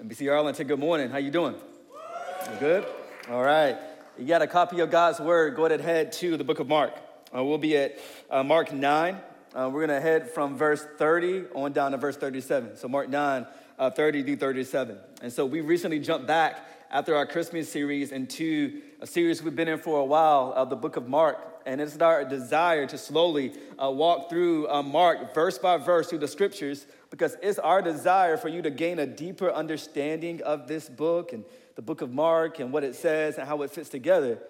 NBC Arlington, good morning. How you doing? You good? All right. You got a copy of God's Word, go ahead and head to the book of Mark. Uh, we'll be at uh, Mark 9. Uh, we're going to head from verse 30 on down to verse 37. So Mark 9, uh, 30 through 37. And so we recently jumped back after our Christmas series into a series we've been in for a while of the book of Mark. And it's our desire to slowly uh, walk through uh, Mark verse by verse through the scriptures because it's our desire for you to gain a deeper understanding of this book and the book of Mark and what it says and how it fits together.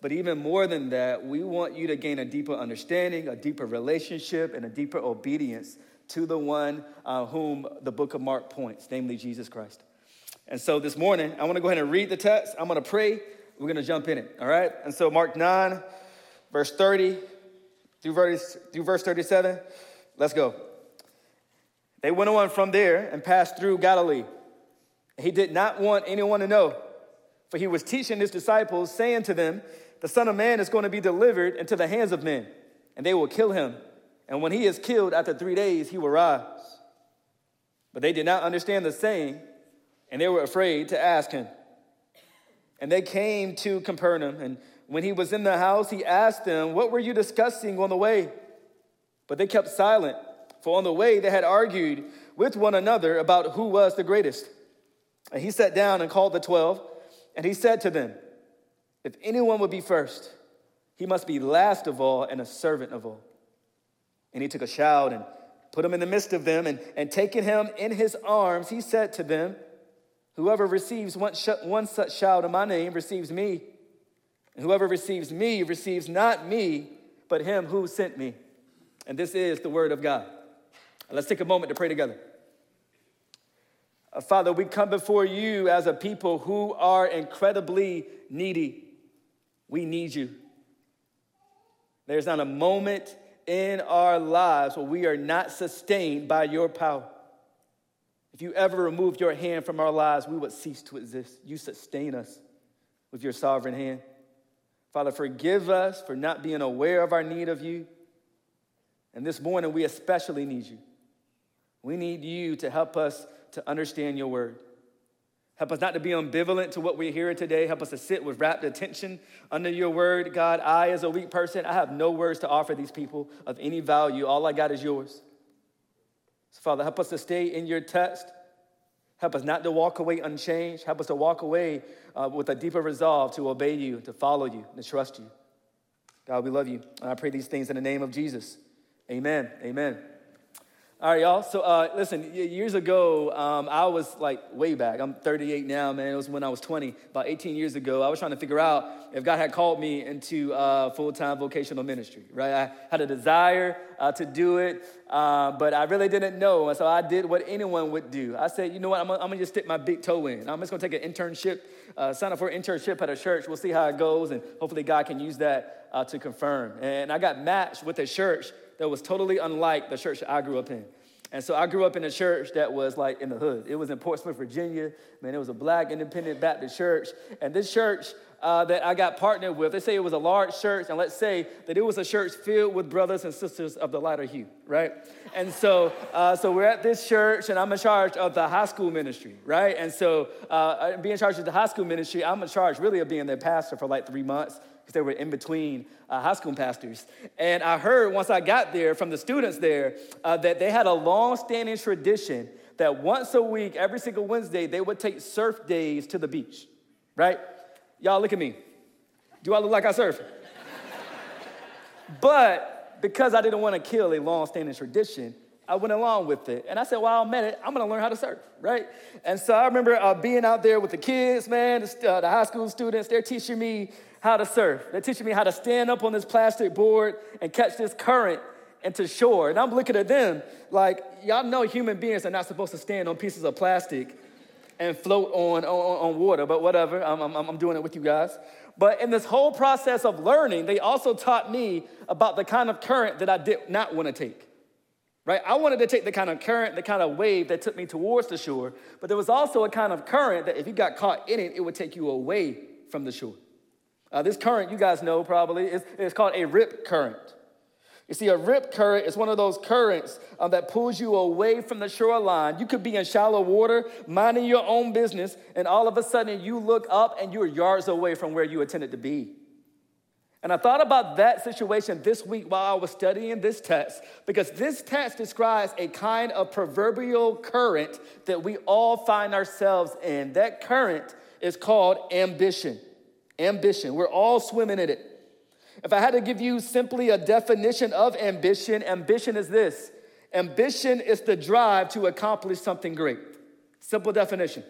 But even more than that, we want you to gain a deeper understanding, a deeper relationship, and a deeper obedience to the one uh, whom the book of Mark points, namely Jesus Christ. And so this morning, I want to go ahead and read the text. I'm going to pray. We're going to jump in it, all right? And so, Mark 9, verse 30 through verse, through verse 37. Let's go. They went on from there and passed through Galilee. He did not want anyone to know, for he was teaching his disciples, saying to them, The Son of Man is going to be delivered into the hands of men, and they will kill him. And when he is killed, after three days, he will rise. But they did not understand the saying, and they were afraid to ask him. And they came to Capernaum, and when he was in the house, he asked them, What were you discussing on the way? But they kept silent. For on the way they had argued with one another about who was the greatest. And he sat down and called the twelve, and he said to them, If anyone would be first, he must be last of all and a servant of all. And he took a child and put him in the midst of them, and, and taking him in his arms, he said to them, Whoever receives one, sh- one such child in my name receives me. And whoever receives me receives not me, but him who sent me. And this is the word of God. Let's take a moment to pray together. Uh, Father, we come before you as a people who are incredibly needy. We need you. There's not a moment in our lives where we are not sustained by your power. If you ever removed your hand from our lives, we would cease to exist. You sustain us with your sovereign hand. Father, forgive us for not being aware of our need of you. And this morning, we especially need you. We need you to help us to understand your word. Help us not to be ambivalent to what we're hearing today. Help us to sit with rapt attention under your word. God, I, as a weak person, I have no words to offer these people of any value. All I got is yours. So, Father, help us to stay in your text. Help us not to walk away unchanged. Help us to walk away uh, with a deeper resolve to obey you, to follow you, to trust you. God, we love you. And I pray these things in the name of Jesus. Amen. Amen. All right, y'all. So, uh, listen, years ago, um, I was like way back. I'm 38 now, man. It was when I was 20, about 18 years ago. I was trying to figure out if God had called me into uh, full time vocational ministry, right? I had a desire uh, to do it, uh, but I really didn't know. And so I did what anyone would do. I said, you know what? I'm I'm gonna just stick my big toe in. I'm just gonna take an internship, uh, sign up for an internship at a church. We'll see how it goes, and hopefully God can use that uh, to confirm. And I got matched with a church that was totally unlike the church I grew up in. And so I grew up in a church that was like in the hood. It was in Portsmouth, Virginia. Man, it was a black independent Baptist church. And this church uh, that I got partnered with, they say it was a large church, and let's say that it was a church filled with brothers and sisters of the lighter hue, right? And so, uh, so we're at this church, and I'm in charge of the high school ministry, right? And so, uh, being in charge of the high school ministry, I'm in charge really of being their pastor for like three months because they were in between uh, high school pastors. And I heard once I got there from the students there uh, that they had a long standing tradition that once a week, every single Wednesday, they would take surf days to the beach, right? Y'all look at me. Do I look like I surf? but because I didn't want to kill a long standing tradition, I went along with it. And I said, well, I'm at it. I'm going to learn how to surf, right? And so I remember uh, being out there with the kids, man, the, uh, the high school students. They're teaching me how to surf. They're teaching me how to stand up on this plastic board and catch this current into shore. And I'm looking at them like, y'all know human beings are not supposed to stand on pieces of plastic and float on, on, on water, but whatever, I'm, I'm, I'm doing it with you guys. But in this whole process of learning, they also taught me about the kind of current that I did not want to take. Right? I wanted to take the kind of current, the kind of wave that took me towards the shore, but there was also a kind of current that if you got caught in it, it would take you away from the shore. Uh, this current, you guys know probably, is, called a rip current. You see, a rip current is one of those currents um, that pulls you away from the shoreline. You could be in shallow water, minding your own business, and all of a sudden you look up and you're yards away from where you intended to be. And I thought about that situation this week while I was studying this text, because this text describes a kind of proverbial current that we all find ourselves in. That current is called ambition. Ambition. We're all swimming in it. If I had to give you simply a definition of ambition, ambition is this ambition is the drive to accomplish something great. Simple definition.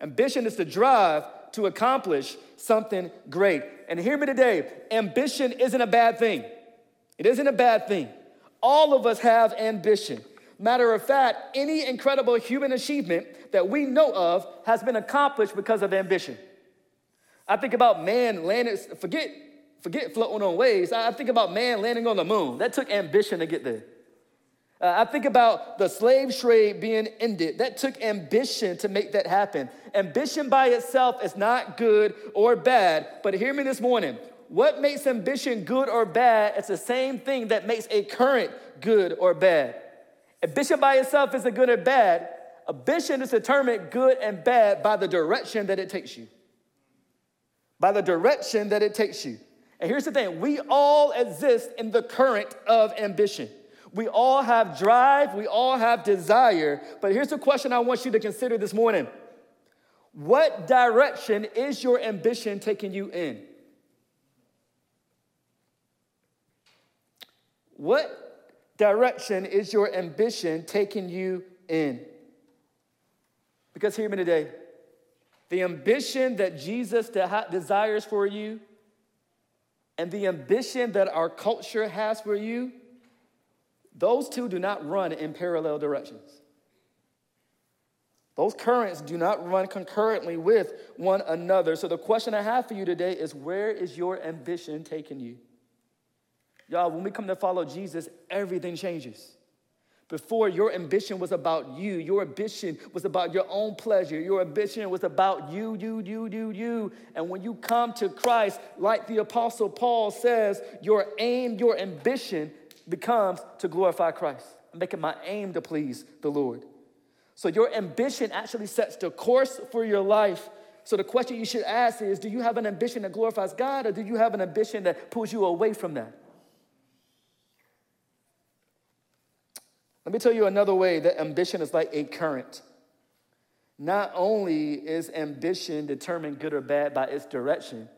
Ambition is the drive to accomplish something great. And hear me today ambition isn't a bad thing. It isn't a bad thing. All of us have ambition. Matter of fact, any incredible human achievement that we know of has been accomplished because of ambition. I think about man landing, forget forget floating on waves. I think about man landing on the moon. That took ambition to get there. Uh, I think about the slave trade being ended. That took ambition to make that happen. Ambition by itself is not good or bad, but hear me this morning. What makes ambition good or bad? It's the same thing that makes a current good or bad. Ambition by itself isn't good or bad. Ambition is determined good and bad by the direction that it takes you. By the direction that it takes you. And here's the thing we all exist in the current of ambition. We all have drive, we all have desire. But here's the question I want you to consider this morning What direction is your ambition taking you in? What direction is your ambition taking you in? Because hear me today. The ambition that Jesus desires for you and the ambition that our culture has for you, those two do not run in parallel directions. Those currents do not run concurrently with one another. So, the question I have for you today is where is your ambition taking you? Y'all, when we come to follow Jesus, everything changes. Before, your ambition was about you. Your ambition was about your own pleasure. Your ambition was about you, you, you, you, you. And when you come to Christ, like the Apostle Paul says, your aim, your ambition becomes to glorify Christ. I'm making my aim to please the Lord. So your ambition actually sets the course for your life. So the question you should ask is do you have an ambition that glorifies God, or do you have an ambition that pulls you away from that? Let me tell you another way that ambition is like a current. Not only is ambition determined good or bad by its direction,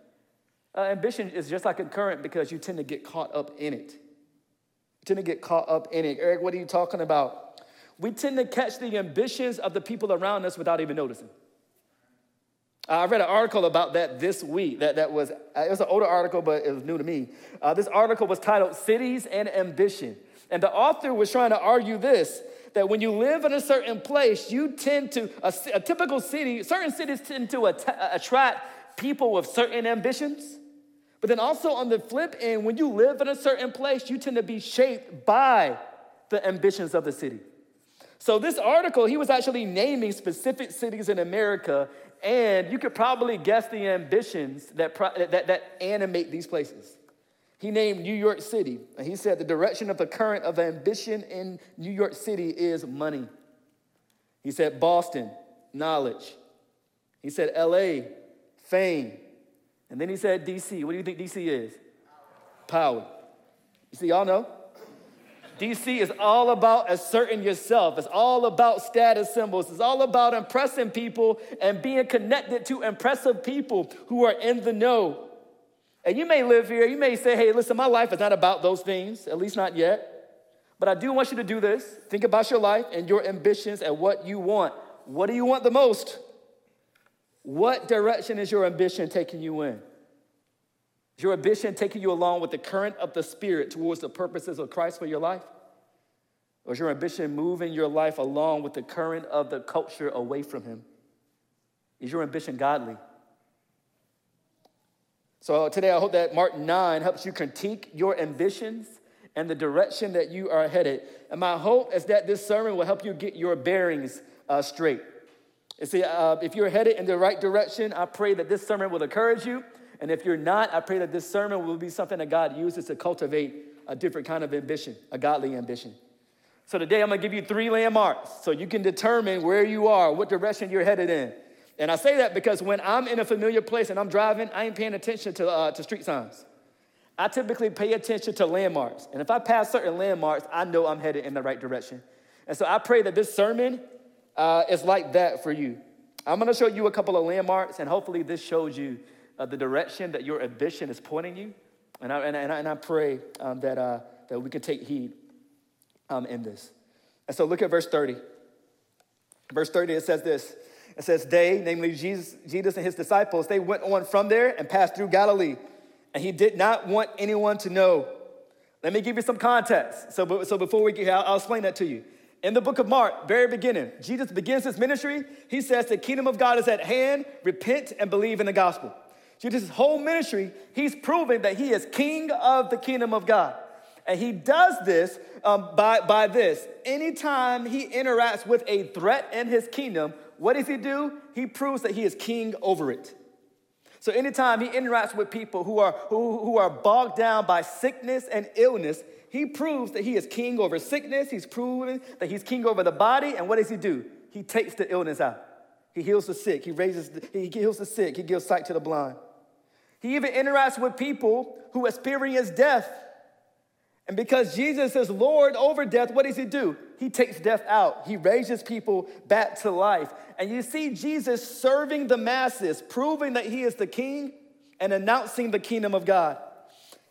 uh, ambition is just like a current because you tend to get caught up in it. Tend to get caught up in it. Eric, what are you talking about? We tend to catch the ambitions of the people around us without even noticing. I read an article about that this week. That, that was, it was an older article, but it was new to me. Uh, this article was titled Cities and Ambition. And the author was trying to argue this that when you live in a certain place, you tend to, a, a typical city, certain cities tend to att- attract people with certain ambitions. But then also on the flip end, when you live in a certain place, you tend to be shaped by the ambitions of the city. So, this article, he was actually naming specific cities in America, and you could probably guess the ambitions that, that, that animate these places. He named New York City, and he said the direction of the current of ambition in New York City is money. He said Boston, knowledge. He said LA, fame. And then he said DC. What do you think DC is? Power. You see, y'all know? DC is all about asserting yourself. It's all about status symbols. It's all about impressing people and being connected to impressive people who are in the know. And you may live here, you may say, hey, listen, my life is not about those things, at least not yet. But I do want you to do this. Think about your life and your ambitions and what you want. What do you want the most? What direction is your ambition taking you in? Is your ambition taking you along with the current of the Spirit towards the purposes of Christ for your life? Or is your ambition moving your life along with the current of the culture away from Him? Is your ambition godly? So today I hope that Mark 9 helps you critique your ambitions and the direction that you are headed. And my hope is that this sermon will help you get your bearings uh, straight. You see, uh, if you're headed in the right direction, I pray that this sermon will encourage you. And if you're not, I pray that this sermon will be something that God uses to cultivate a different kind of ambition, a godly ambition. So today I'm gonna give you three landmarks so you can determine where you are, what direction you're headed in. And I say that because when I'm in a familiar place and I'm driving, I ain't paying attention to, uh, to street signs. I typically pay attention to landmarks. And if I pass certain landmarks, I know I'm headed in the right direction. And so I pray that this sermon uh, is like that for you. I'm gonna show you a couple of landmarks, and hopefully, this shows you uh, the direction that your ambition is pointing you. And I, and I, and I pray um, that, uh, that we can take heed um, in this. And so, look at verse 30. Verse 30, it says this It says, They, namely Jesus, Jesus and his disciples, they went on from there and passed through Galilee. And he did not want anyone to know. Let me give you some context. So, so before we get here, I'll, I'll explain that to you. In the book of Mark, very beginning, Jesus begins his ministry. He says, The kingdom of God is at hand. Repent and believe in the gospel. Jesus' whole ministry, he's proving that he is king of the kingdom of God. And he does this um, by, by this. Anytime he interacts with a threat in his kingdom, what does he do? He proves that he is king over it. So anytime he interacts with people who are, who, who are bogged down by sickness and illness, he proves that he is king over sickness. He's proven that he's king over the body. And what does he do? He takes the illness out. He heals the sick. He raises, the, he heals the sick. He gives sight to the blind. He even interacts with people who experience death. And because Jesus is Lord over death, what does he do? He takes death out. He raises people back to life. And you see Jesus serving the masses, proving that he is the king and announcing the kingdom of God.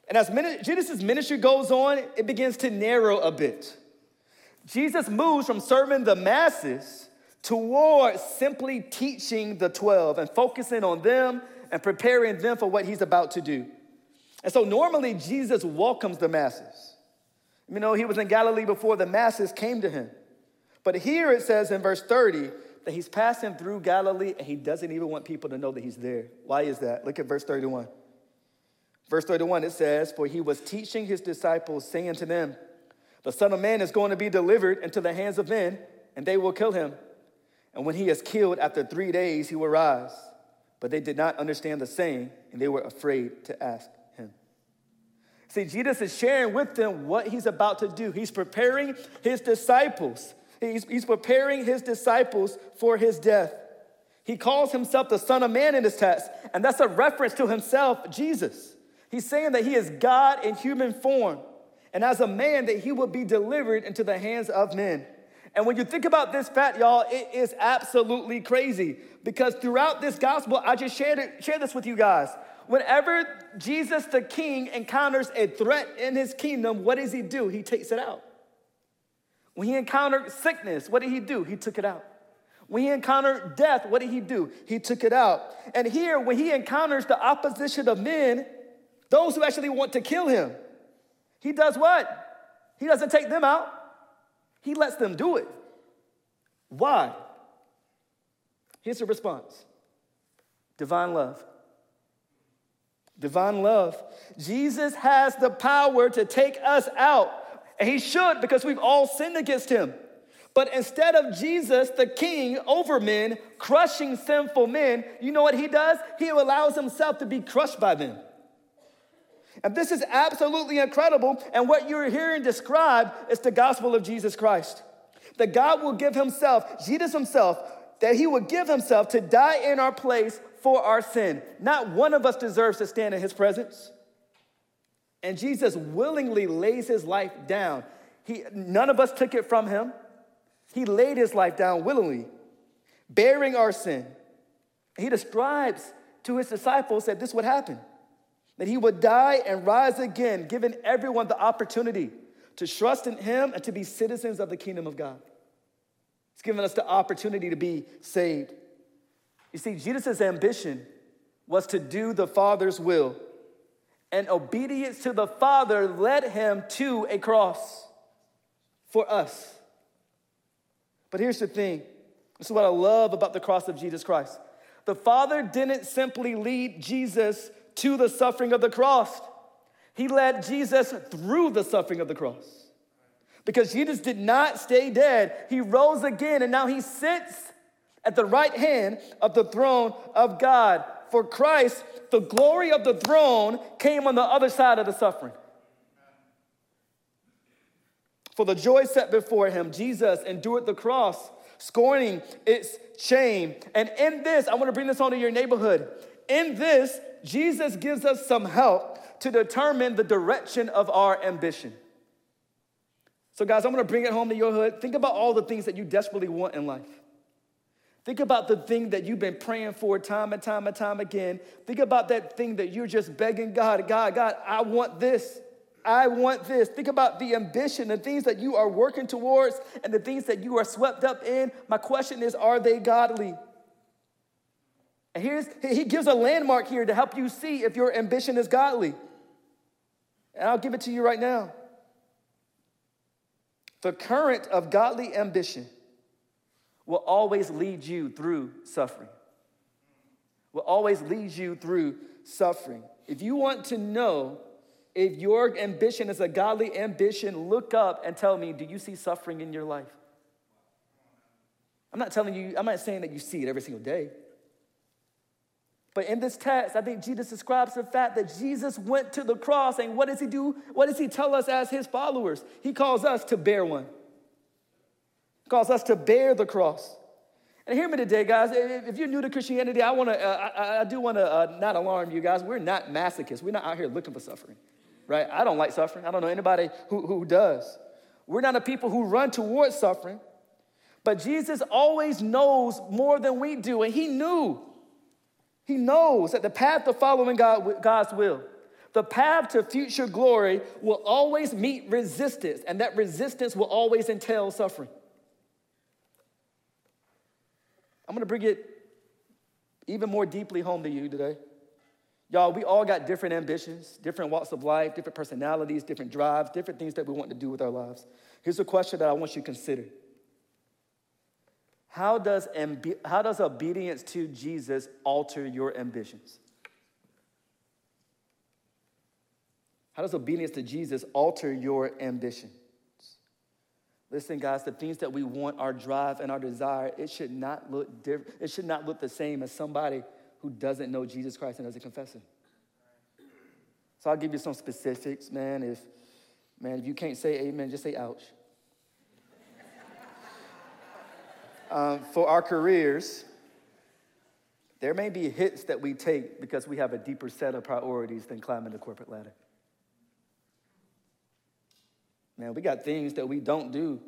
And as Jesus' ministry goes on, it begins to narrow a bit. Jesus moves from serving the masses toward simply teaching the 12 and focusing on them and preparing them for what he's about to do. And so normally Jesus welcomes the masses. You know, he was in Galilee before the masses came to him. But here it says in verse 30 that he's passing through Galilee and he doesn't even want people to know that he's there. Why is that? Look at verse 31. Verse 31, it says, For he was teaching his disciples, saying to them, The Son of Man is going to be delivered into the hands of men, and they will kill him. And when he is killed, after three days, he will rise. But they did not understand the saying, and they were afraid to ask. See, Jesus is sharing with them what he's about to do. He's preparing his disciples. He's, he's preparing his disciples for his death. He calls himself the Son of Man in this text, and that's a reference to himself, Jesus. He's saying that he is God in human form, and as a man, that he will be delivered into the hands of men. And when you think about this fact, y'all, it is absolutely crazy because throughout this gospel, I just shared, it, shared this with you guys. Whenever Jesus the King encounters a threat in his kingdom, what does he do? He takes it out. When he encountered sickness, what did he do? He took it out. When he encountered death, what did he do? He took it out. And here, when he encounters the opposition of men, those who actually want to kill him. He does what? He doesn't take them out, he lets them do it. Why? Here's the response divine love. Divine love. Jesus has the power to take us out, and he should because we've all sinned against him. But instead of Jesus, the king over men, crushing sinful men, you know what he does? He allows himself to be crushed by them. And this is absolutely incredible. And what you're hearing described is the gospel of Jesus Christ. That God will give Himself, Jesus Himself, that He would give Himself to die in our place for our sin. Not one of us deserves to stand in His presence. And Jesus willingly lays His life down. He, none of us took it from Him. He laid His life down willingly, bearing our sin. He describes to His disciples that this would happen that he would die and rise again, giving everyone the opportunity to trust in him and to be citizens of the kingdom of God. He's given us the opportunity to be saved. You see, Jesus' ambition was to do the Father's will, and obedience to the Father led him to a cross for us. But here's the thing this is what I love about the cross of Jesus Christ. The Father didn't simply lead Jesus to the suffering of the cross. He led Jesus through the suffering of the cross. Because Jesus did not stay dead, he rose again, and now he sits at the right hand of the throne of God. For Christ, the glory of the throne came on the other side of the suffering. For the joy set before him, Jesus endured the cross, scorning its shame. And in this, I want to bring this onto your neighborhood. In this, Jesus gives us some help to determine the direction of our ambition. So, guys, I'm gonna bring it home to your hood. Think about all the things that you desperately want in life. Think about the thing that you've been praying for time and time and time again. Think about that thing that you're just begging God, God, God, I want this. I want this. Think about the ambition, the things that you are working towards, and the things that you are swept up in. My question is, are they godly? And here's, he gives a landmark here to help you see if your ambition is godly. And I'll give it to you right now. The current of godly ambition will always lead you through suffering. Will always lead you through suffering. If you want to know if your ambition is a godly ambition, look up and tell me, do you see suffering in your life? I'm not telling you, I'm not saying that you see it every single day. But in this text, I think Jesus describes the fact that Jesus went to the cross, and what does he do? What does he tell us as his followers? He calls us to bear one. Calls us to bear the cross. And hear me today, guys. If you're new to Christianity, I want to, uh, I, I, do want to uh, not alarm you guys. We're not masochists. We're not out here looking for suffering right? I don't like suffering. I don't know anybody who, who does. We're not a people who run towards suffering, but Jesus always knows more than we do, and He knew. He knows that the path to following God, God's will, the path to future glory will always meet resistance, and that resistance will always entail suffering. I'm gonna bring it even more deeply home to you today. Y'all, we all got different ambitions, different walks of life, different personalities, different drives, different things that we want to do with our lives. Here's a question that I want you to consider How does, ambi- how does obedience to Jesus alter your ambitions? How does obedience to Jesus alter your ambitions? Listen, guys, the things that we want, our drive and our desire, it should not look different. It should not look the same as somebody who doesn't know Jesus Christ and doesn't confess him. So I'll give you some specifics, man. If man, if you can't say amen, just say ouch. um, for our careers, there may be hits that we take because we have a deeper set of priorities than climbing the corporate ladder. Man, we got things that we don't do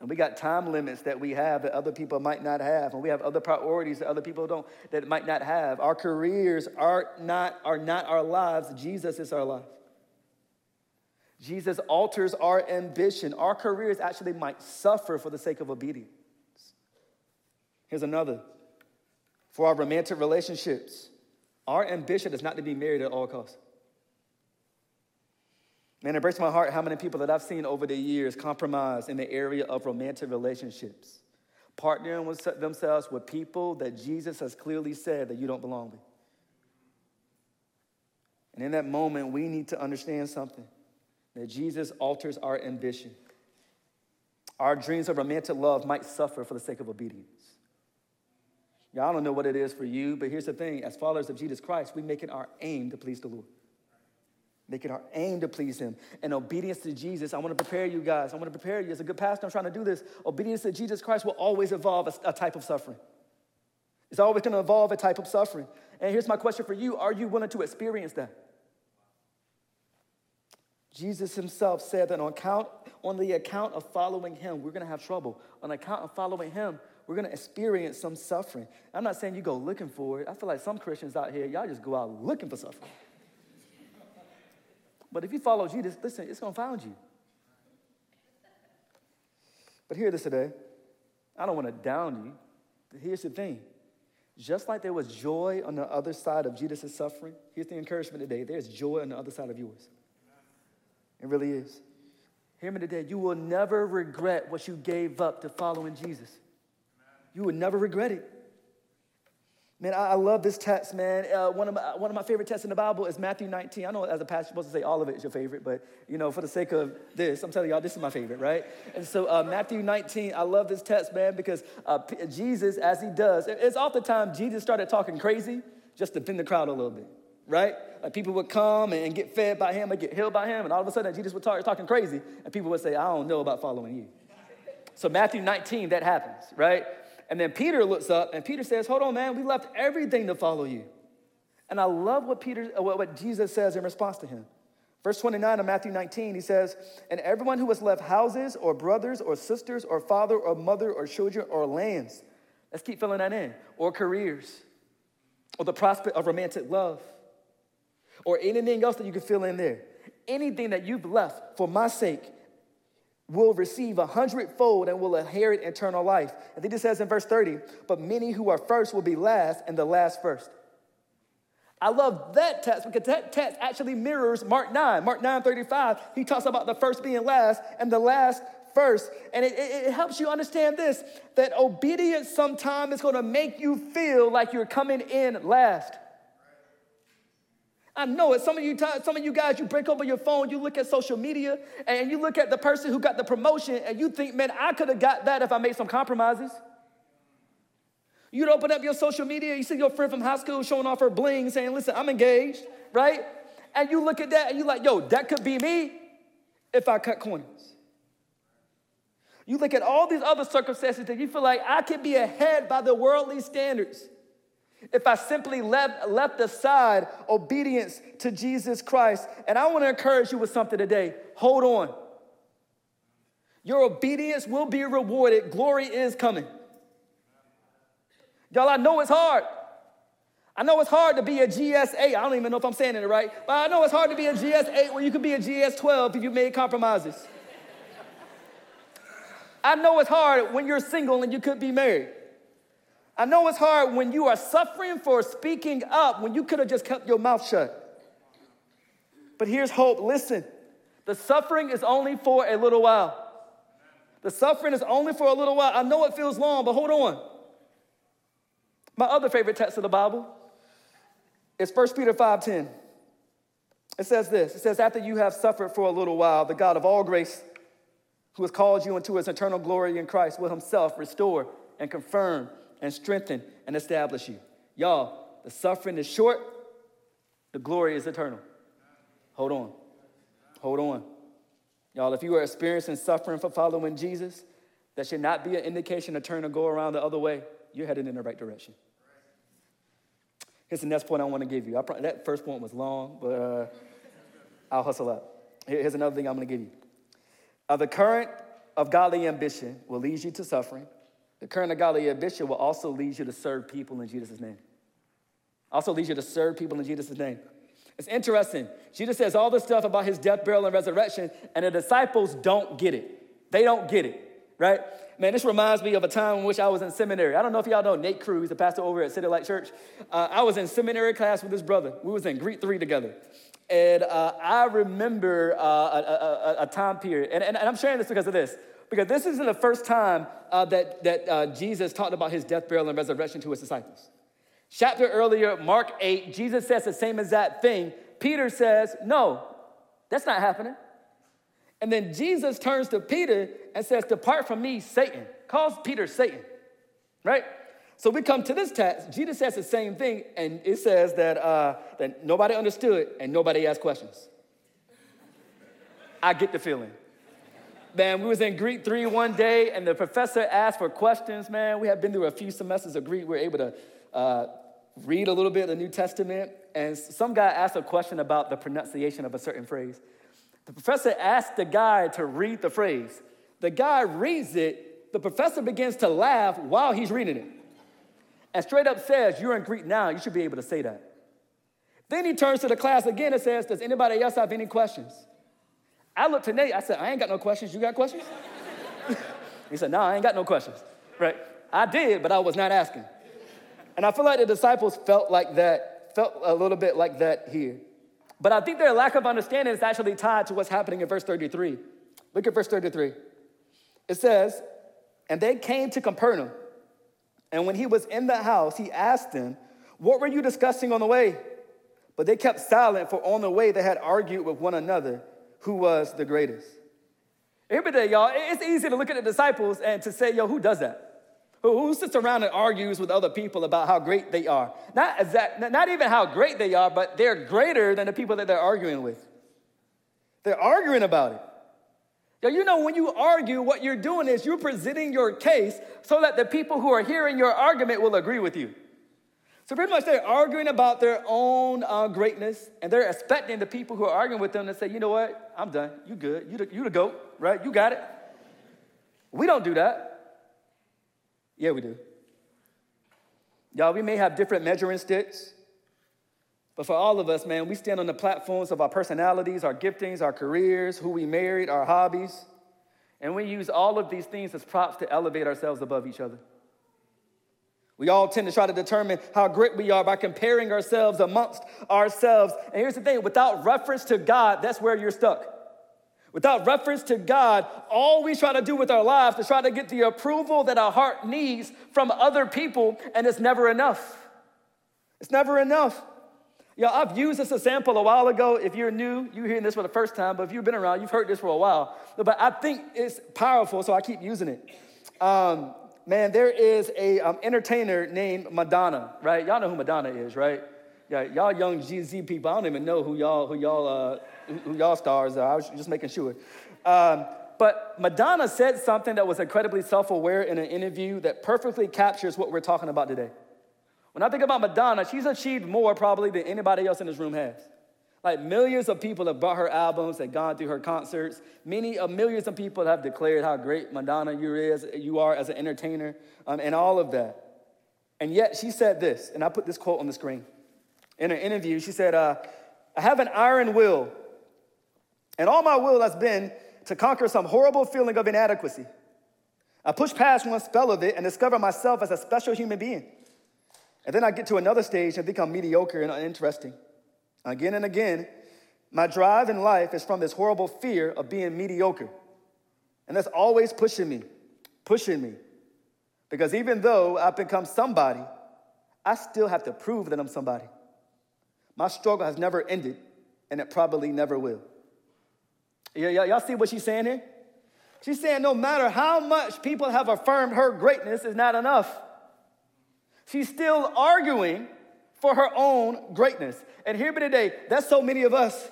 and we got time limits that we have that other people might not have. And we have other priorities that other people don't, that might not have. Our careers are not, are not our lives. Jesus is our life. Jesus alters our ambition. Our careers actually might suffer for the sake of obedience. Here's another. For our romantic relationships, our ambition is not to be married at all costs. Man, it breaks my heart how many people that I've seen over the years compromise in the area of romantic relationships, partnering with themselves with people that Jesus has clearly said that you don't belong with. And in that moment, we need to understand something that Jesus alters our ambition. Our dreams of romantic love might suffer for the sake of obedience. Y'all don't know what it is for you, but here's the thing as followers of Jesus Christ, we make it our aim to please the Lord. Make it our aim to please Him. And obedience to Jesus, I want to prepare you guys. I want to prepare you. As a good pastor, I'm trying to do this. Obedience to Jesus Christ will always involve a, a type of suffering. It's always going to involve a type of suffering. And here's my question for you Are you willing to experience that? Jesus himself said that on, account, on the account of following him, we're going to have trouble. On account of following him, we're going to experience some suffering. I'm not saying you go looking for it. I feel like some Christians out here, y'all just go out looking for suffering. But if you follow Jesus, listen, it's going to find you. But hear this today. I don't want to down you. Here's the thing. Just like there was joy on the other side of Jesus' suffering, here's the encouragement today. There's joy on the other side of yours. It really is. Hear me today. You will never regret what you gave up to following Jesus. You will never regret it. Man, I, I love this text, man. Uh, one, of my, one of my favorite texts in the Bible is Matthew 19. I know as a pastor, you're supposed to say all of it is your favorite, but, you know, for the sake of this, I'm telling y'all, this is my favorite, right? And so uh, Matthew 19, I love this text, man, because uh, Jesus, as he does, it's oftentimes Jesus started talking crazy just to thin the crowd a little bit. right? Like people would come and get fed by him and get healed by him, and all of a sudden Jesus would start talking crazy, and people would say, I don't know about following you. So Matthew 19, that happens, right? And then Peter looks up and Peter says, Hold on, man, we left everything to follow you. And I love what Peter, uh, what Jesus says in response to him. Verse 29 of Matthew 19, he says, And everyone who has left houses or brothers or sisters or father or mother or children or lands, let's keep filling that in, or careers, or the prospect of romantic love, or anything else that you can fill in there. Anything that you've left for my sake will receive a hundredfold and will inherit eternal life. And then it says in verse 30, but many who are first will be last, and the last first. I love that text because that text actually mirrors Mark 9. Mark 9 35, he talks about the first being last and the last first. And it, it, it helps you understand this that obedience sometimes is going to make you feel like you're coming in last. I know it. Some of you, some of you guys, you break open your phone, you look at social media, and you look at the person who got the promotion, and you think, man, I could have got that if I made some compromises. You'd open up your social media, you see your friend from high school showing off her bling, saying, listen, I'm engaged, right? And you look at that and you're like, yo, that could be me if I cut corners. You look at all these other circumstances that you feel like I could be ahead by the worldly standards if I simply left, left aside obedience to Jesus Christ. And I want to encourage you with something today. Hold on. Your obedience will be rewarded. Glory is coming. Y'all, I know it's hard. I know it's hard to be a GS8. I don't even know if I'm saying it right, but I know it's hard to be a GS8 when you could be a GS12 if you made compromises. I know it's hard when you're single and you could be married. I know it's hard when you are suffering for speaking up when you could have just kept your mouth shut. But here's hope listen, the suffering is only for a little while. The suffering is only for a little while. I know it feels long, but hold on. My other favorite text of the Bible is 1 Peter 5:10. It says this. It says, after you have suffered for a little while, the God of all grace, who has called you into his eternal glory in Christ, will himself restore and confirm and strengthen and establish you. Y'all, the suffering is short, the glory is eternal. Hold on. Hold on. Y'all, if you are experiencing suffering for following Jesus, that should not be an indication to turn and go around the other way. You're headed in the right direction. Here's the next point I want to give you. That first point was long, but uh, I'll hustle up. Here's another thing I'm going to give you. Uh, the current of godly ambition will lead you to suffering, the current of godly bishop will also lead you to serve people in Jesus' name. Also leads you to serve people in Jesus' name. It's interesting. Jesus says all this stuff about his death, burial, and resurrection, and the disciples don't get it. They don't get it, right? Man, this reminds me of a time in which I was in seminary. I don't know if y'all know Nate Cruz, he's a pastor over at City Light Church. Uh, I was in seminary class with his brother. We was in Greek 3 together. And uh, I remember uh, a, a, a, time period, and, and, and I'm sharing this because of this because this isn't the first time uh, that, that uh, Jesus talked about his death, burial, and resurrection to his disciples. Chapter earlier, Mark 8, Jesus says the same exact thing. Peter says, No, that's not happening. And then Jesus turns to Peter and says, Depart from me, Satan. Calls Peter Satan, right? So we come to this text. Jesus says the same thing, and it says that, uh, that nobody understood and nobody asked questions. I get the feeling man, we was in Greek 3 one day, and the professor asked for questions, man. We had been through a few semesters of Greek. We were able to uh, read a little bit of the New Testament, and some guy asked a question about the pronunciation of a certain phrase. The professor asked the guy to read the phrase. The guy reads it. The professor begins to laugh while he's reading it. And straight up says, You're in Greek now, you should be able to say that. Then he turns to the class again and says, Does anybody else have any questions? I looked to Nate, I said, I ain't got no questions. You got questions? he said, No, I ain't got no questions. Right? I did, but I was not asking. And I feel like the disciples felt like that, felt a little bit like that here. But I think their lack of understanding is actually tied to what's happening in verse 33. Look at verse 33. It says, And they came to Capernaum. And when he was in the house, he asked them, What were you discussing on the way? But they kept silent, for on the way they had argued with one another who was the greatest. Every day, y'all, it's easy to look at the disciples and to say, yo, who does that? Who, sits around and argues with other people about how great they are? Not, exact, not even how great they are, but they're greater than the people that they're arguing with. They're arguing about it. Now, you know, when you argue, what you're doing is you're presenting your case so that the people who are hearing your argument will agree with you. So, pretty much, they're arguing about their own uh, greatness, and they're expecting the people who are arguing with them to say, you know what, I'm done. You good. You the, you the goat, right? You got it. We don't do that. Yeah, we do. Y'all, we may have different measuring sticks, but for all of us, man, we stand on the platforms of our personalities, our giftings, our careers, who we married, our hobbies, and we use all of these things as props to elevate ourselves above each other. We all tend to try to determine how great we are by comparing ourselves amongst ourselves. And here's the thing without reference to God, that's where you're stuck. Without reference to God, all we try to do with our lives is try to get the approval that our heart needs from other people, and it's never enough. It's never enough. Yeah, I've used this example a while ago. If you're new, you're hearing this for the first time, but if you've been around, you've heard this for a while. But I think it's powerful, so I keep using it. Um, man, there is a um, entertainer named Madonna, right? Y'all know who Madonna is, right? Yeah, y'all young GZ people, I don't even know who y'all who y'all uh, who y'all stars are. I was just making sure. Um, but Madonna said something that was incredibly self-aware in an interview that perfectly captures what we're talking about today. When I think about Madonna, she's achieved more probably than anybody else in this room has. Like millions of people have bought her albums and gone through her concerts. Many of millions of people have declared how great Madonna you is, you are as an entertainer, um, and all of that. And yet she said this, and I put this quote on the screen. In an interview, she said, uh, "I have an iron will, and all my will has been to conquer some horrible feeling of inadequacy. I push past one spell of it and discover myself as a special human being. And then I get to another stage and become mediocre and uninteresting." Again and again, my drive in life is from this horrible fear of being mediocre. And that's always pushing me, pushing me. Because even though I've become somebody, I still have to prove that I'm somebody. My struggle has never ended, and it probably never will. Yeah, y'all see what she's saying here? She's saying no matter how much people have affirmed her greatness is not enough. She's still arguing for her own greatness. And hear me today, that's so many of us.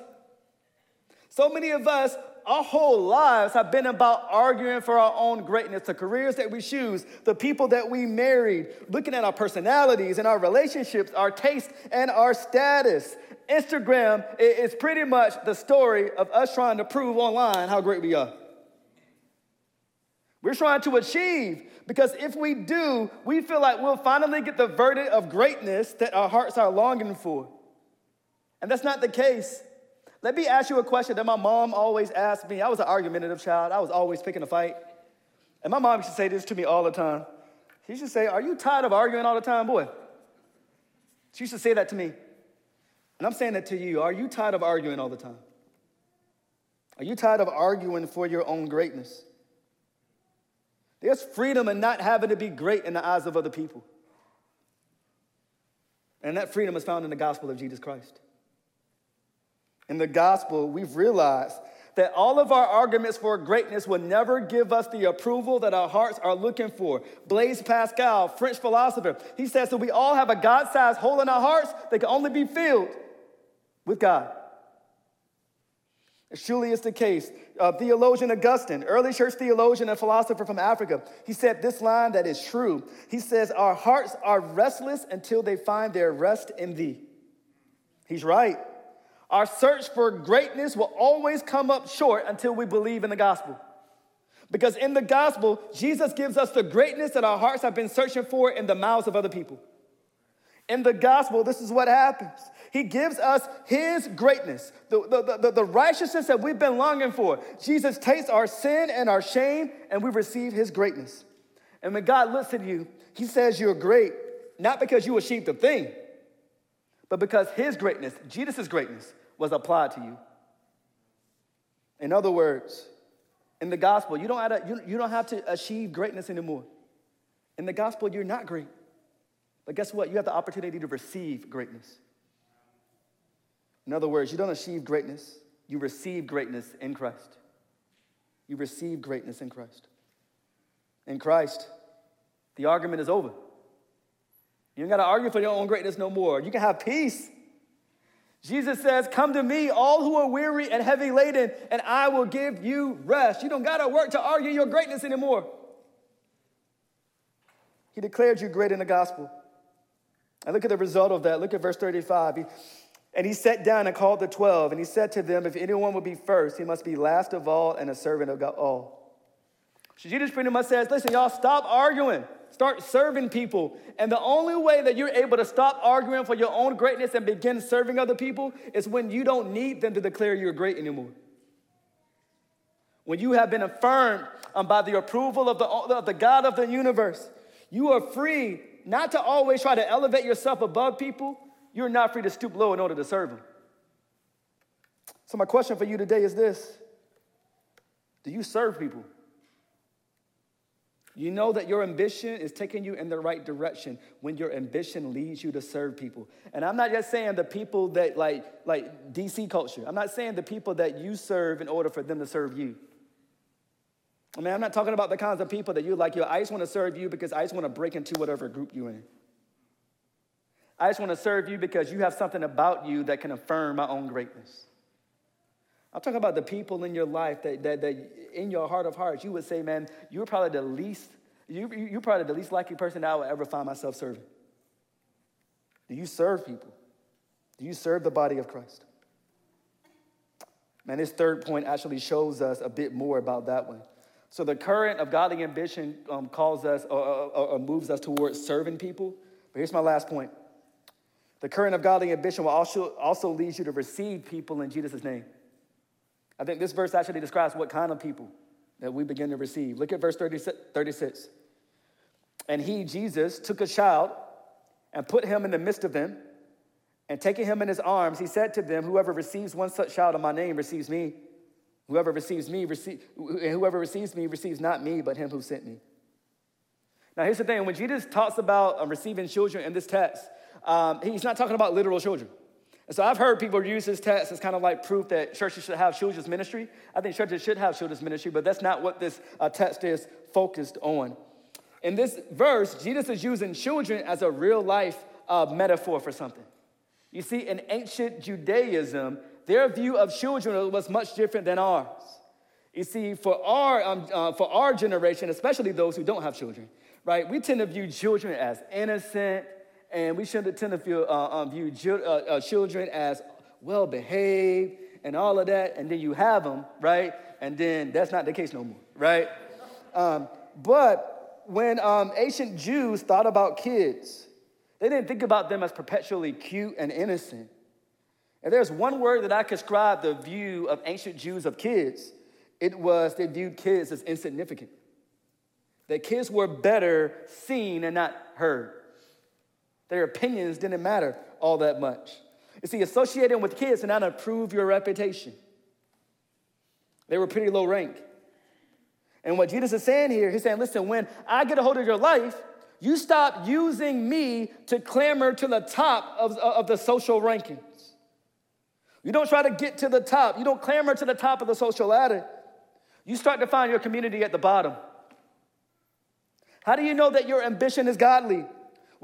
So many of us, our whole lives have been about arguing for our own greatness, the careers that we choose, the people that we married, looking at our personalities and our relationships, our taste and our status. Instagram is pretty much the story of us trying to prove online how great we are. We're trying to achieve because if we do, we feel like we'll finally get the verdict of greatness that our hearts are longing for. And that's not the case. Let me ask you a question that my mom always asked me. I was an argumentative child, I was always picking a fight. And my mom used to say this to me all the time. She used to say, Are you tired of arguing all the time, boy? She used to say that to me. And I'm saying that to you. Are you tired of arguing all the time? Are you tired of arguing for your own greatness? There's freedom in not having to be great in the eyes of other people. And that freedom is found in the gospel of Jesus Christ. In the gospel, we've realized that all of our arguments for greatness will never give us the approval that our hearts are looking for. Blaise Pascal, French philosopher, he says that we all have a God sized hole in our hearts that can only be filled with God. It surely is the case. Uh, theologian Augustine, early church theologian and philosopher from Africa, he said this line that is true. He says, Our hearts are restless until they find their rest in thee. He's right. Our search for greatness will always come up short until we believe in the gospel. Because in the gospel, Jesus gives us the greatness that our hearts have been searching for in the mouths of other people. In the gospel, this is what happens. He gives us His greatness, the, the, the, the, righteousness that we've been longing for. Jesus takes our sin and our shame, and we receive His greatness. And when God looks at you, He says you're great, not because you achieved a thing, but because His greatness, Jesus' greatness, was applied to you. In other words, in the gospel, you don't, to, you, you don't have to achieve greatness anymore. In the gospel, you're not great. But guess what? You have the opportunity to receive greatness. In other words, you don't achieve greatness, you receive greatness in Christ. You receive greatness in Christ. In Christ, the argument is over. You don't got to argue for your own greatness no more. You can have peace. Jesus says, Come to me, all who are weary and heavy laden, and I will give you rest. You don't got to work to argue your greatness anymore. He declared you great in the gospel. And look at the result of that. Look at verse 35. He, and he sat down and called the twelve, and he said to them, If anyone would be first, he must be last of all and a servant of God all. So Jesus pretty much says, Listen, y'all, stop arguing. Start serving people. And the only way that you're able to stop arguing for your own greatness and begin serving other people is when you don't need them to declare you're great anymore. When you have been affirmed um, by the approval of the, of the God of the universe, you are free not to always try to elevate yourself above people. You're not free to stoop low in order to serve them. So, my question for you today is this Do you serve people? You know that your ambition is taking you in the right direction when your ambition leads you to serve people. And I'm not just saying the people that like like DC culture. I'm not saying the people that you serve in order for them to serve you. I mean, I'm not talking about the kinds of people that you like, yo, I just want to serve you because I just want to break into whatever group you're in. I just want to serve you because you have something about you that can affirm my own greatness. I'm talking about the people in your life that, that, that in your heart of hearts, you would say, man, you're probably the least, you, you're probably the least likely person that I would ever find myself serving. Do you serve people? Do you serve the body of Christ? Man, this third point actually shows us a bit more about that one. So the current of godly ambition um, calls us or, or, or moves us towards serving people. But here's my last point. The current of godly ambition will also, also lead you to receive people in Jesus' name. I think this verse actually describes what kind of people that we begin to receive. Look at verse 36. And he, Jesus, took a child and put him in the midst of them. And taking him in his arms, he said to them, Whoever receives one such child in my name receives me. Whoever receives me, receive, whoever receives me receives not me, but him who sent me. Now, here's the thing when Jesus talks about um, receiving children in this text, um, he's not talking about literal children. And so I've heard people use this text as kind of like proof that churches should have children's ministry. I think churches should have children's ministry, but that's not what this uh, text is focused on. In this verse, Jesus is using children as a real life uh, metaphor for something. You see, in ancient Judaism, their view of children was much different than ours. You see, for our, um, uh, for our generation, especially those who don't have children, right, we tend to view children as innocent, and we shouldn't tend to feel, uh, um, view uh, uh, children as well behaved and all of that, and then you have them, right? And then that's not the case no more, right? Um, but when um, ancient Jews thought about kids, they didn't think about them as perpetually cute and innocent. And there's one word that I could describe the view of ancient Jews of kids, it was they viewed kids as insignificant. That kids were better seen and not heard. Their opinions didn't matter all that much. You see, associating with kids did not improve your reputation. They were pretty low rank. And what Jesus is saying here, he's saying, listen, when I get a hold of your life, you stop using me to clamber to the top of, of the social rankings. You don't try to get to the top. You don't clamber to the top of the social ladder. You start to find your community at the bottom. How do you know that your ambition is godly?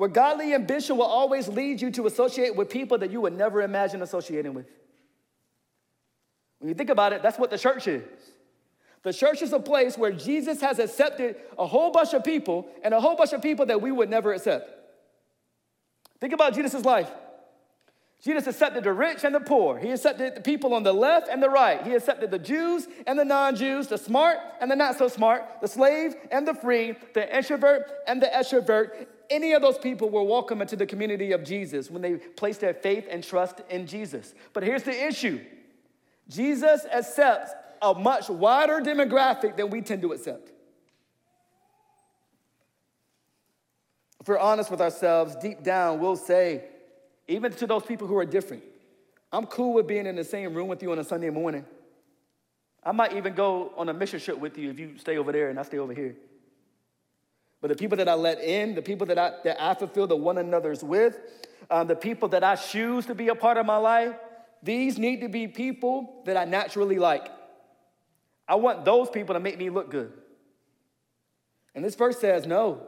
where godly ambition will always lead you to associate with people that you would never imagine associating with. When you think about it, that's what the church is. The church is a place where Jesus has accepted a whole bunch of people and a whole bunch of people that we would never accept. Think about Jesus' life. Jesus accepted the rich and the poor. He accepted the people on the left and the right. He accepted the Jews and the non Jews, the smart and the not so smart, the slave and the free, the introvert and the extrovert any of those people were welcome into the community of Jesus when they placed their faith and trust in Jesus. But here's the issue Jesus accepts a much wider demographic than we tend to accept. If we're honest with ourselves, deep down, we'll say, even to those people who are different, I'm cool with being in the same room with you on a Sunday morning. I might even go on a mission trip with you if you stay over there and I stay over here. But the people that I let in, the people that I, that I fulfill the one another's with, um, the people that I choose to be a part of my life, these need to be people that I naturally like. I want those people to make me look good. And this verse says, no,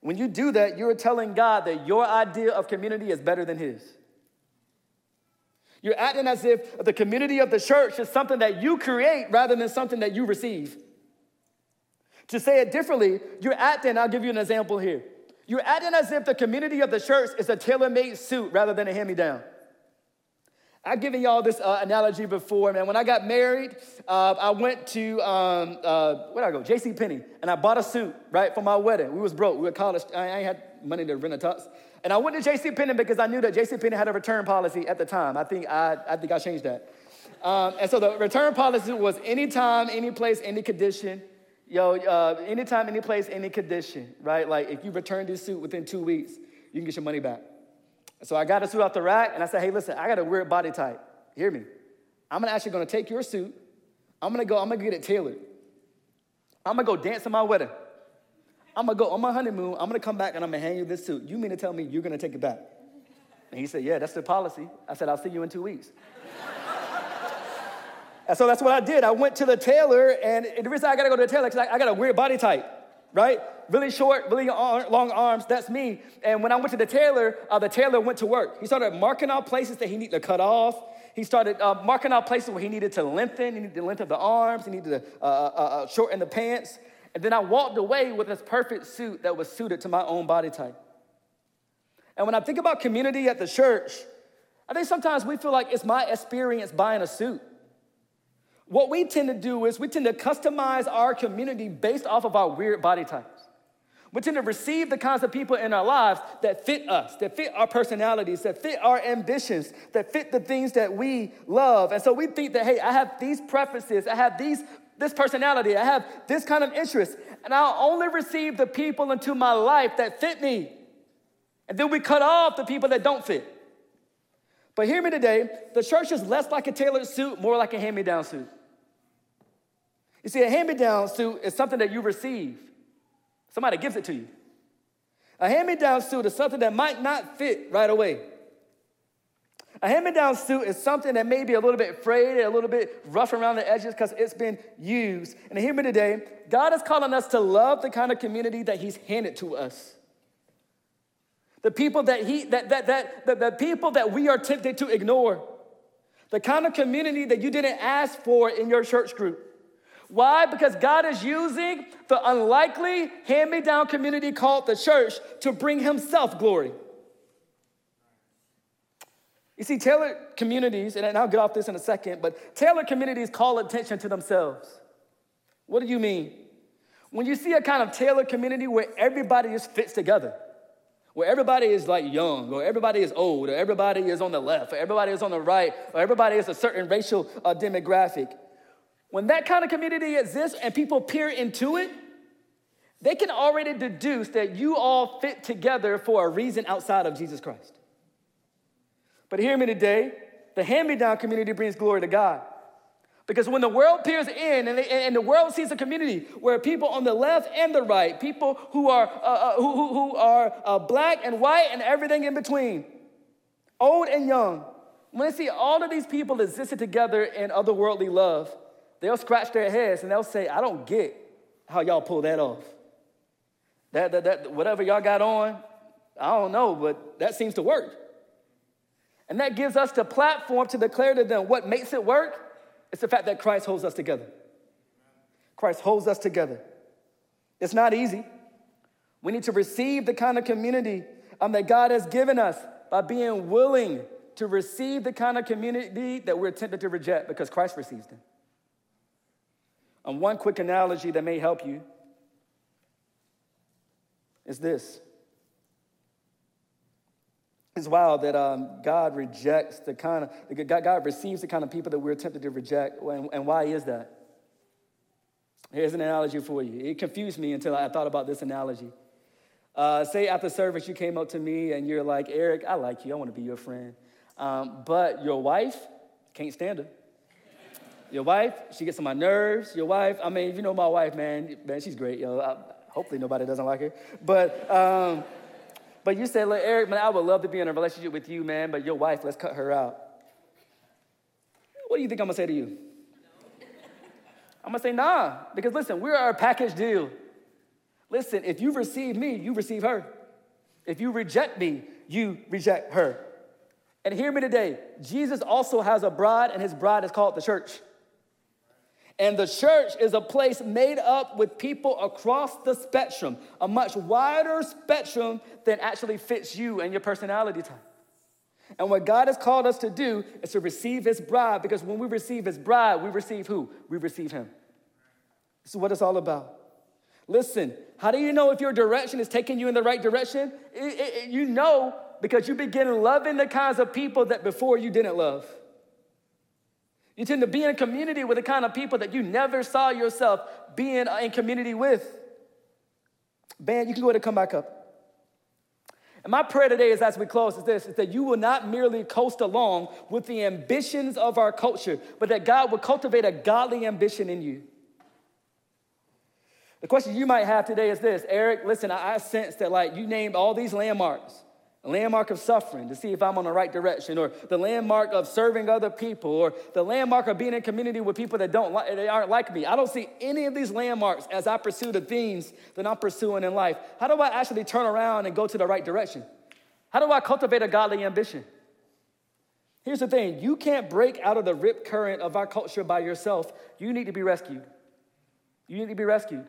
When you do that, you're telling God that your idea of community is better than His. You're acting as if the community of the church is something that you create rather than something that you receive. To say it differently, you're acting, I'll give you an example here. You're acting as if the community of the church is a tailor made suit rather than a hand me down. I've given y'all this uh, analogy before, man. When I got married, uh, I went to um, uh, where did I go? J.C. Penney, and I bought a suit right for my wedding. We was broke. We were college. I ain't had money to rent a tux, and I went to J.C. Penney because I knew that J.C. Penney had a return policy at the time. I think I, I think I changed that. Um, and so the return policy was anytime, any place, any condition. Yo, uh, anytime, any place, any condition, right? Like if you return this suit within two weeks, you can get your money back. So I got a suit off the rack and I said, hey, listen, I got a weird body type. Hear me. I'm actually gonna take your suit. I'm gonna go, I'm gonna get it tailored. I'm gonna go dance at my wedding. I'm gonna go on my honeymoon. I'm gonna come back and I'm gonna hand you this suit. You mean to tell me you're gonna take it back? And he said, Yeah, that's the policy. I said, I'll see you in two weeks. and so that's what I did. I went to the tailor, and the reason I gotta go to the tailor because I, I got a weird body type right? Really short, really long arms, that's me. And when I went to the tailor, uh, the tailor went to work. He started marking out places that he needed to cut off. He started uh, marking out places where he needed to lengthen, he needed the length of the arms, he needed to uh, uh, uh, shorten the pants. And then I walked away with this perfect suit that was suited to my own body type. And when I think about community at the church, I think sometimes we feel like it's my experience buying a suit. What we tend to do is we tend to customize our community based off of our weird body types. We tend to receive the kinds of people in our lives that fit us, that fit our personalities, that fit our ambitions, that fit the things that we love. And so we think that, hey, I have these preferences, I have these, this personality, I have this kind of interest, and I'll only receive the people into my life that fit me. And then we cut off the people that don't fit. But hear me today the church is less like a tailored suit, more like a hand me down suit. You see, a hand me down suit is something that you receive, somebody gives it to you. A hand me down suit is something that might not fit right away. A hand me down suit is something that may be a little bit frayed, and a little bit rough around the edges because it's been used. And hear me today God is calling us to love the kind of community that He's handed to us. The people that He, that, that, that, the, the people that we are tempted to ignore. The kind of community that you didn't ask for in your church group. Why? Because God is using the unlikely hand me down community called the church to bring Himself glory. You see, tailored communities, and I'll get off this in a second, but tailored communities call attention to themselves. What do you mean? When you see a kind of tailored community where everybody just fits together, where everybody is like young, or everybody is old, or everybody is on the left, or everybody is on the right, or everybody is a certain racial uh, demographic, when that kind of community exists and people peer into it, they can already deduce that you all fit together for a reason outside of Jesus Christ. But hear me today the hand me down community brings glory to God. Because when the world peers in and, they, and, the world sees a community where people on the left and the right, people who are, uh, uh, who, who, are uh, black and white and everything in between, old and young, when they see all of these people existed together in otherworldly love, they'll scratch their heads and they'll say, I don't get how y'all pull that off. That, that, that, whatever y'all got on, I don't know, but that seems to work. And that gives us the platform to declare to them what makes it work. It's the fact that Christ holds us together. Christ holds us together. It's not easy. We need to receive the kind of community um, that God has given us by being willing to receive the kind of community that we're tempted to reject because Christ receives them. And one quick analogy that may help you is this. It's wild that um, God rejects the kind of, God, God, receives the kind of people that we're tempted to reject. And, and why is that? Here's an analogy for you. It confused me until I thought about this analogy. Uh, say after service, you came up to me and you're like, Eric, I like you. I want to be your friend. Um, but your wife can't stand her. Your wife, she gets on my nerves. Your wife, I mean, if you know my wife, man, man, she's great, yo. I, hopefully nobody doesn't like her. But um, but you said, look, Eric, man, I would love to be in a relationship with you, man, but your wife, let's cut her out. What do you think I'm gonna say to you? I'm gonna say, nah, because listen, we're a package deal. Listen, if you receive me, you receive her. If you reject me, you reject her. And hear me today Jesus also has a bride, and his bride is called the church. And the church is a place made up with people across the spectrum, a much wider spectrum than actually fits you and your personality type. And what God has called us to do is to receive his bride, because when we receive his bride, we receive who? We receive him. This is what it's all about. Listen, how do you know if your direction is taking you in the right direction? It, it, it, you know because you begin loving the kinds of people that before you didn't love. You tend to be in a community with the kind of people that you never saw yourself being uh, in community with. Band, you can go ahead and come back up. And my prayer today is as we close is this is that you will not merely coast along with the ambitions of our culture, but that God will cultivate a godly ambition in you. The question you might have today is this Eric, listen, I sense that like you named all these landmarks a landmark of suffering to see if I'm on the right direction, or the landmark of serving other people, or the landmark of being in community with people that don't like, they aren't like me. I don't see any of these landmarks as I pursue the things that I'm pursuing in life. How do I actually turn around and go to the right direction? How do I cultivate a godly ambition? Here's the thing you can't break out of the rip current of our culture by yourself. You need to be rescued. You need to be rescued.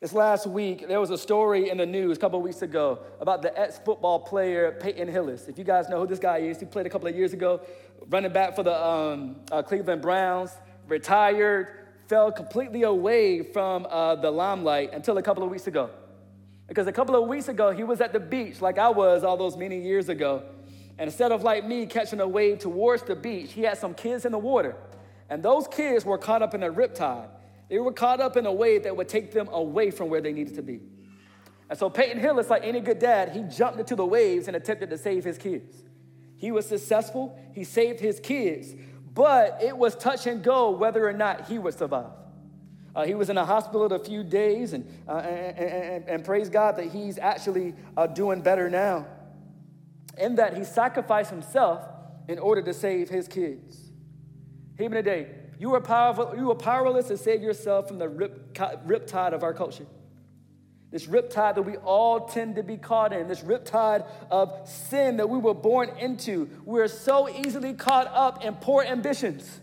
This last week, there was a story in the news a couple weeks ago about the ex football player Peyton Hillis. If you guys know who this guy is, he played a couple of years ago, running back for the um, uh, Cleveland Browns, retired, fell completely away from uh, the limelight until a couple of weeks ago. Because a couple of weeks ago, he was at the beach like I was all those many years ago. And instead of like me catching a wave towards the beach, he had some kids in the water. And those kids were caught up in a riptide. They were caught up in a wave that would take them away from where they needed to be. And so Peyton Hillis, like any good dad, he jumped into the waves and attempted to save his kids. He was successful, he saved his kids, but it was touch and go whether or not he would survive. Uh, he was in a hospital a few days, and, uh, and, and, and, praise God that he's actually uh, doing better now. In that he sacrificed himself in order to save his kids. Even today, you are, powerful, you are powerless to save yourself from the rip, riptide of our culture. This riptide that we all tend to be caught in, this riptide of sin that we were born into. We're so easily caught up in poor ambitions.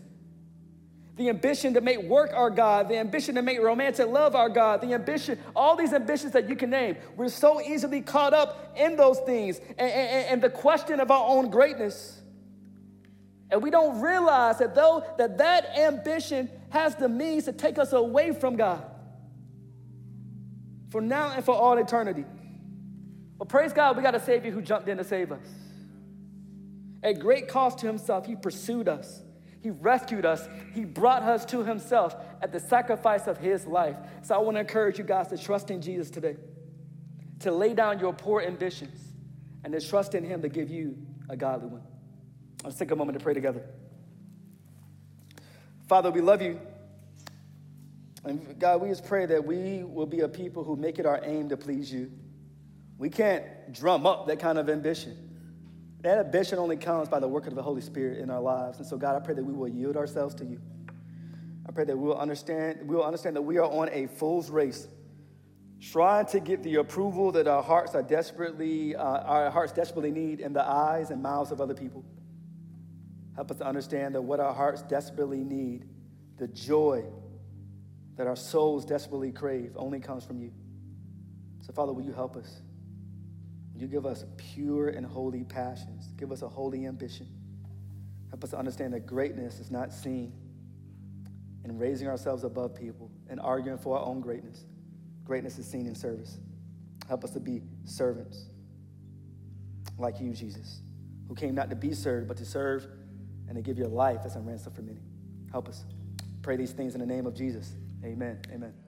The ambition to make work our God, the ambition to make romantic love our God, the ambition, all these ambitions that you can name. We're so easily caught up in those things and, and, and the question of our own greatness. And we don't realize that though that that ambition has the means to take us away from God for now and for all eternity. But praise God, we got a Savior who jumped in to save us. At great cost to himself, he pursued us. He rescued us. He brought us to himself at the sacrifice of his life. So I want to encourage you guys to trust in Jesus today, to lay down your poor ambitions, and to trust in him to give you a godly one. Let's take a moment to pray together. Father, we love you. And God, we just pray that we will be a people who make it our aim to please you. We can't drum up that kind of ambition. That ambition only comes by the work of the Holy Spirit in our lives. And so, God, I pray that we will yield ourselves to you. I pray that we will understand, we will understand that we are on a fool's race, trying to get the approval that our hearts are desperately, uh, our hearts desperately need in the eyes and mouths of other people. Help us to understand that what our hearts desperately need, the joy that our souls desperately crave, only comes from you. So, Father, will you help us? Will you give us pure and holy passions? Give us a holy ambition. Help us to understand that greatness is not seen in raising ourselves above people and arguing for our own greatness. Greatness is seen in service. Help us to be servants like you, Jesus, who came not to be served, but to serve and to give your life as a ransom for many. Help us. Pray these things in the name of Jesus. Amen. Amen.